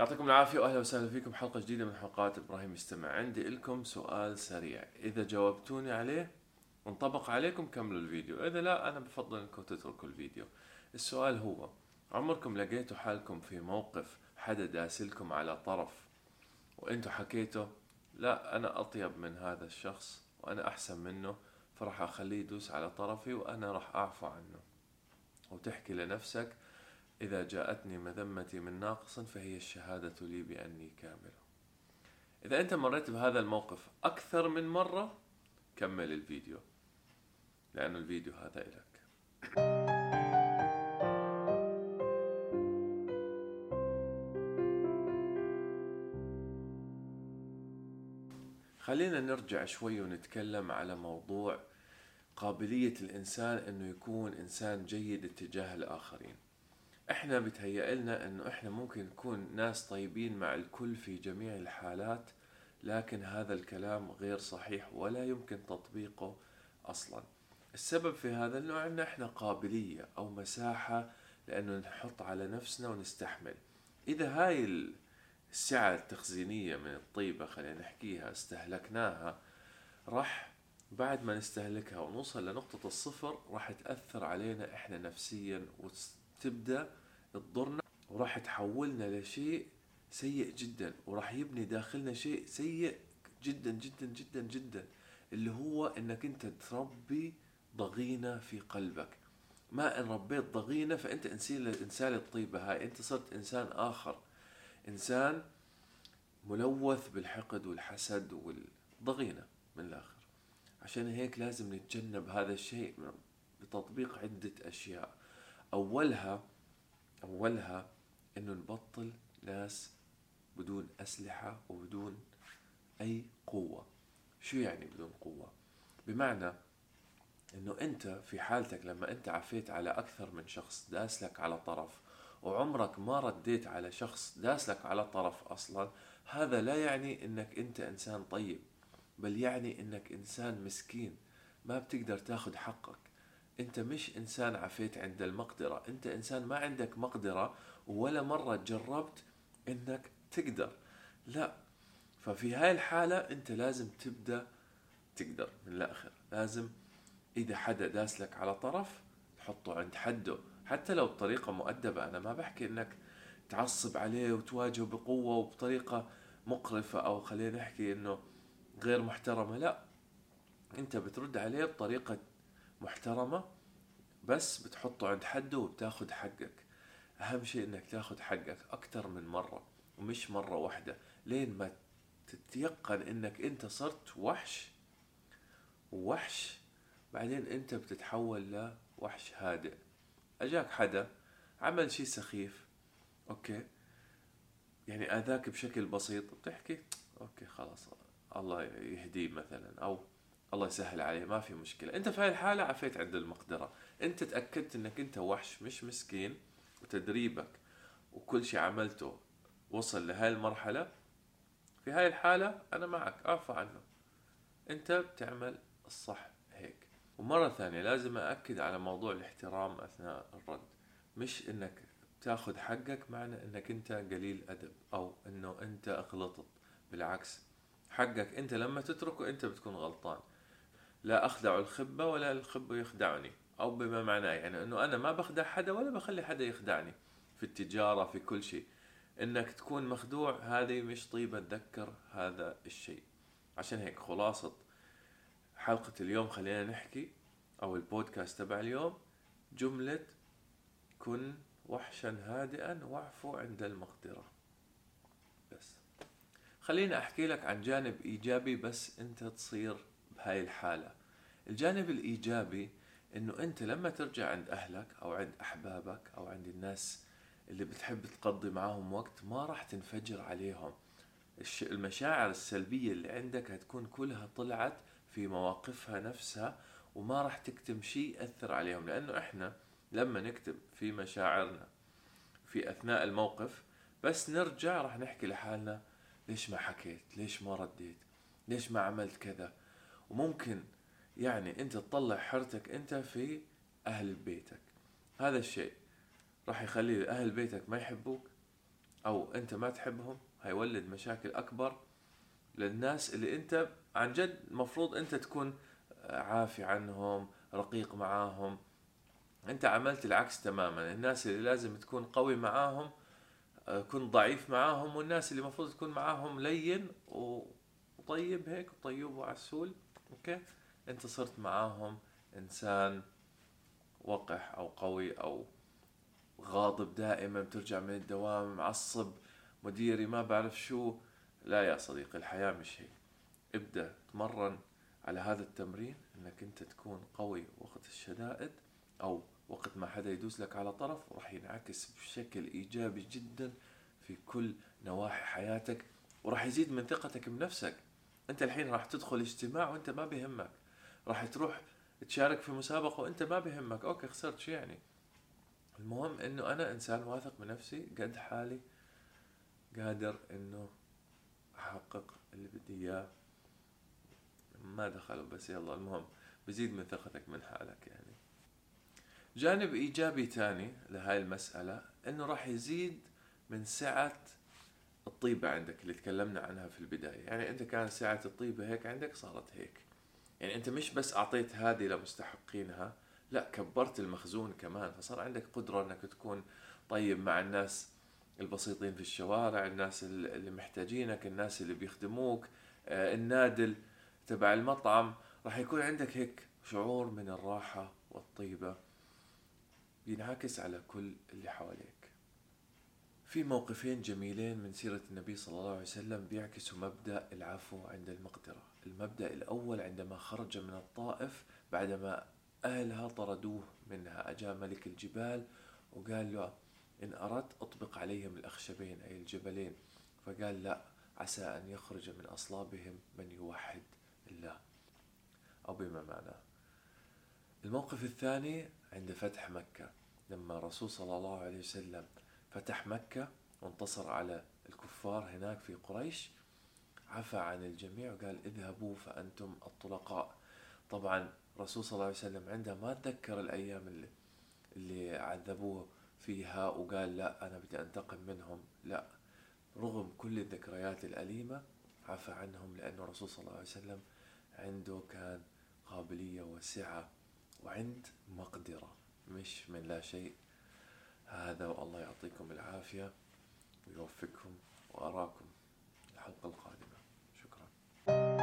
يعطيكم العافية وأهلا وسهلا فيكم. حلقة جديدة من حلقات إبراهيم يستمع. عندي لكم سؤال سريع. إذا جاوبتوني عليه انطبق عليكم كملوا الفيديو. إذا لا أنا بفضل أنكم تتركوا الفيديو. السؤال هو عمركم لقيتوا حالكم في موقف حدا داسلكم على طرف وإنتوا حكيتوا لا أنا أطيب من هذا الشخص وأنا أحسن منه فراح أخليه يدوس على طرفي وأنا راح أعفو عنه. وتحكي لنفسك إذا جاءتني مذمتي من ناقص فهي الشهادة لي بأني كامل. إذا أنت مريت بهذا الموقف أكثر من مرة كمل الفيديو لأن الفيديو هذا إلك خلينا نرجع شوي ونتكلم على موضوع قابلية الإنسان إنه يكون إنسان جيد اتجاه الآخرين. إحنا بتهيأ لنا إنه إحنا ممكن نكون ناس طيبين مع الكل في جميع الحالات لكن هذا الكلام غير صحيح ولا يمكن تطبيقه أصلا. السبب في هذا إنه عندنا إحنا قابلية أو مساحة لأنه نحط على نفسنا ونستحمل. إذا هاي السعة التخزينية من الطيبة خلينا نحكيها استهلكناها راح بعد ما نستهلكها ونوصل لنقطة الصفر راح تأثر علينا إحنا نفسيا وتبدأ تضرنا وراح تحولنا لشيء سيء جدا وراح يبني داخلنا شيء سيء جدا جدا جدا جدا اللي هو إنك أنت تربي ضغينة في قلبك. ما إن ربيت ضغينة فأنت انسان الانسان الطيبة هاي أنت صرت إنسان آخر. إنسان ملوث بالحقد والحسد والضغينة من الآخر. عشان هيك لازم نتجنب هذا الشيء بتطبيق عدة أشياء. أولها أولها إنه نبطل ناس بدون أسلحة وبدون أي قوة شو يعني بدون قوة؟ بمعنى إنه أنت في حالتك لما أنت عفيت على أكثر من شخص داسلك على طرف وعمرك ما رديت على شخص داسلك على طرف أصلا هذا لا يعني إنك أنت إنسان طيب بل يعني إنك إنسان مسكين ما بتقدر تاخد حقك أنت مش إنسان عفيت عند المقدرة. أنت إنسان ما عندك مقدرة ولا مرة جربت إنك تقدر. لا. ففي هاي الحالة أنت لازم تبدأ تقدر من الآخر. لازم إذا حدا داس لك على طرف تحطه عند حده. حتى لو بطريقة مؤدبة. أنا ما بحكي إنك تعصب عليه وتواجهه بقوة وبطريقة مقرفة أو خلينا نحكي إنه غير محترمة. لا. أنت بترد عليه بطريقة محترمة بس بتحطه عند حده وبتاخد حقك. أهم شيء إنك تاخد حقك أكتر من مرة ومش مرة واحدة. لين ما تتيقن إنك أنت صرت وحش وحش بعدين أنت بتتحول لوحش هادئ. أجاك حدا عمل شيء سخيف okay. يعني أذاك بشكل بسيط بتحكي okay خلاص الله يهديه مثلا أو الله يسهل عليه ما في مشكلة. أنت في هاي الحالة عفيت عند المقدرة. أنت تأكدت إنك أنت وحش مش مسكين وتدريبك وكل شيء عملته وصل لهاي المرحلة في هاي الحالة أنا معك أعفى عنه. أنت بتعمل الصح هيك. ومرة ثانية لازم أأكد على موضوع الاحترام أثناء الرد. مش إنك تأخذ حقك معنى إنك أنت قليل أدب أو إنه أنت أغلطت. بالعكس حقك أنت لما تتركه أنت بتكون غلطان. لا أخدع الخبة ولا الخب يخدعني. أو بما معناه يعني أنه أنا ما بخدع حدا ولا بخلي حدا يخدعني. في التجارة في كل شيء. إنك تكون مخدوع هذه مش طيبة تذكر هذا الشيء. عشان هيك خلاصة حلقة اليوم خلينا نحكي أو البودكاست تبع اليوم جملة كن وحشا هادئا واعفو عند المقدرة بس. خليني أحكي لك عن جانب إيجابي بس أنت تصير بهاي الحالة. الجانب الإيجابي إنه أنت لما ترجع عند أهلك أو عند أحبابك أو عند الناس اللي بتحب تقضي معاهم وقت ما راح تنفجر عليهم. المشاعر السلبية اللي عندك هتكون كلها طلعت في مواقفها نفسها وما راح تكتم شيء يأثر عليهم لأنه إحنا لما نكتب في مشاعرنا في أثناء الموقف بس نرجع راح نحكي لحالنا ليش ما حكيت؟ ليش ما رديت؟ ليش ما عملت كذا؟ وممكن يعني أنت تطلع حرتك أنت في أهل بيتك. هذا الشيء راح يخلي أهل بيتك ما يحبوك أو أنت ما تحبهم. هيولد مشاكل أكبر للناس اللي أنت عن جد المفروض أنت تكون عافي عنهم رقيق معاهم. أنت عملت العكس تماما. الناس اللي لازم تكون قوي معاهم كن ضعيف معاهم والناس اللي المفروض تكون معاهم لين وطيب هيك وطيب وعسول. أوكي؟ انت صرت معاهم انسان وقح أو قوي أو غاضب دائما بترجع من الدوام معصب مديري ما بعرف شو. لا يا صديقي الحياة مش هيك. ابدأ تمرن على هذا التمرين إنك أنت تكون قوي وقت الشدائد أو وقت ما حدا يدوس لك على طرف راح ينعكس بشكل إيجابي جدا في كل نواحي حياتك وراح يزيد من ثقتك بنفسك. أنت الحين راح تدخل اجتماع وأنت ما بيهمك راح تروح تشارك في مسابقة وانت ما بيهمك. أوكي خسرت شو يعني؟ المهم إنه أنا إنسان واثق بنفسي قد حالي قادر إنه أحقق اللي بدي إياه. ما دخلوا بس يلا المهم بزيد من ثقتك من حالك يعني. جانب إيجابي تاني لهاي المسألة إنه راح يزيد من سعة الطيبة عندك اللي تكلمنا عنها في البداية. يعني أنت كان سعة الطيبة هيك عندك صارت هيك. يعني أنت مش بس أعطيت هذه لمستحقينها لا كبرت المخزون كمان فصار عندك قدرة إنك تكون طيب مع الناس البسيطين في الشوارع الناس اللي محتاجينك الناس اللي بيخدموك آه، النادل تبع المطعم. راح يكون عندك هيك شعور من الراحة والطيبة بينعكس على كل اللي حواليك. في موقفين جميلين من سيرة النبي صلى الله عليه وسلم بيعكسوا مبدأ العفو عند المقدرة. المبدأ الأول عندما خرج من الطائف بعدما أهلها طردوه منها. أجا ملك الجبال وقال له إن أردت أطبق عليهم الأخشبين أي الجبلين. فقال لا عسى أن يخرج من أصلابهم من يوحد الله. أو بما معناه الموقف الثاني عند فتح مكة. لما الرسول صلى الله عليه وسلم فتح مكة وانتصر على الكفار هناك في قريش. عفى عن الجميع وقال اذهبوا فأنتم الطلقاء. طبعا الرسول صلى الله عليه وسلم عنده ما تذكر الأيام اللي, اللي عذبوه فيها وقال لا أنا بدي أنتقم منهم. لا رغم كل الذكريات الأليمة عفى عنهم لأنه الرسول صلى الله عليه وسلم عنده كان قابلية وسعة وعند مقدرة مش من لا شيء. هذا والله يعطيكم العافية ويوفقكم وأراكم الحلقة القادمة. شكراً.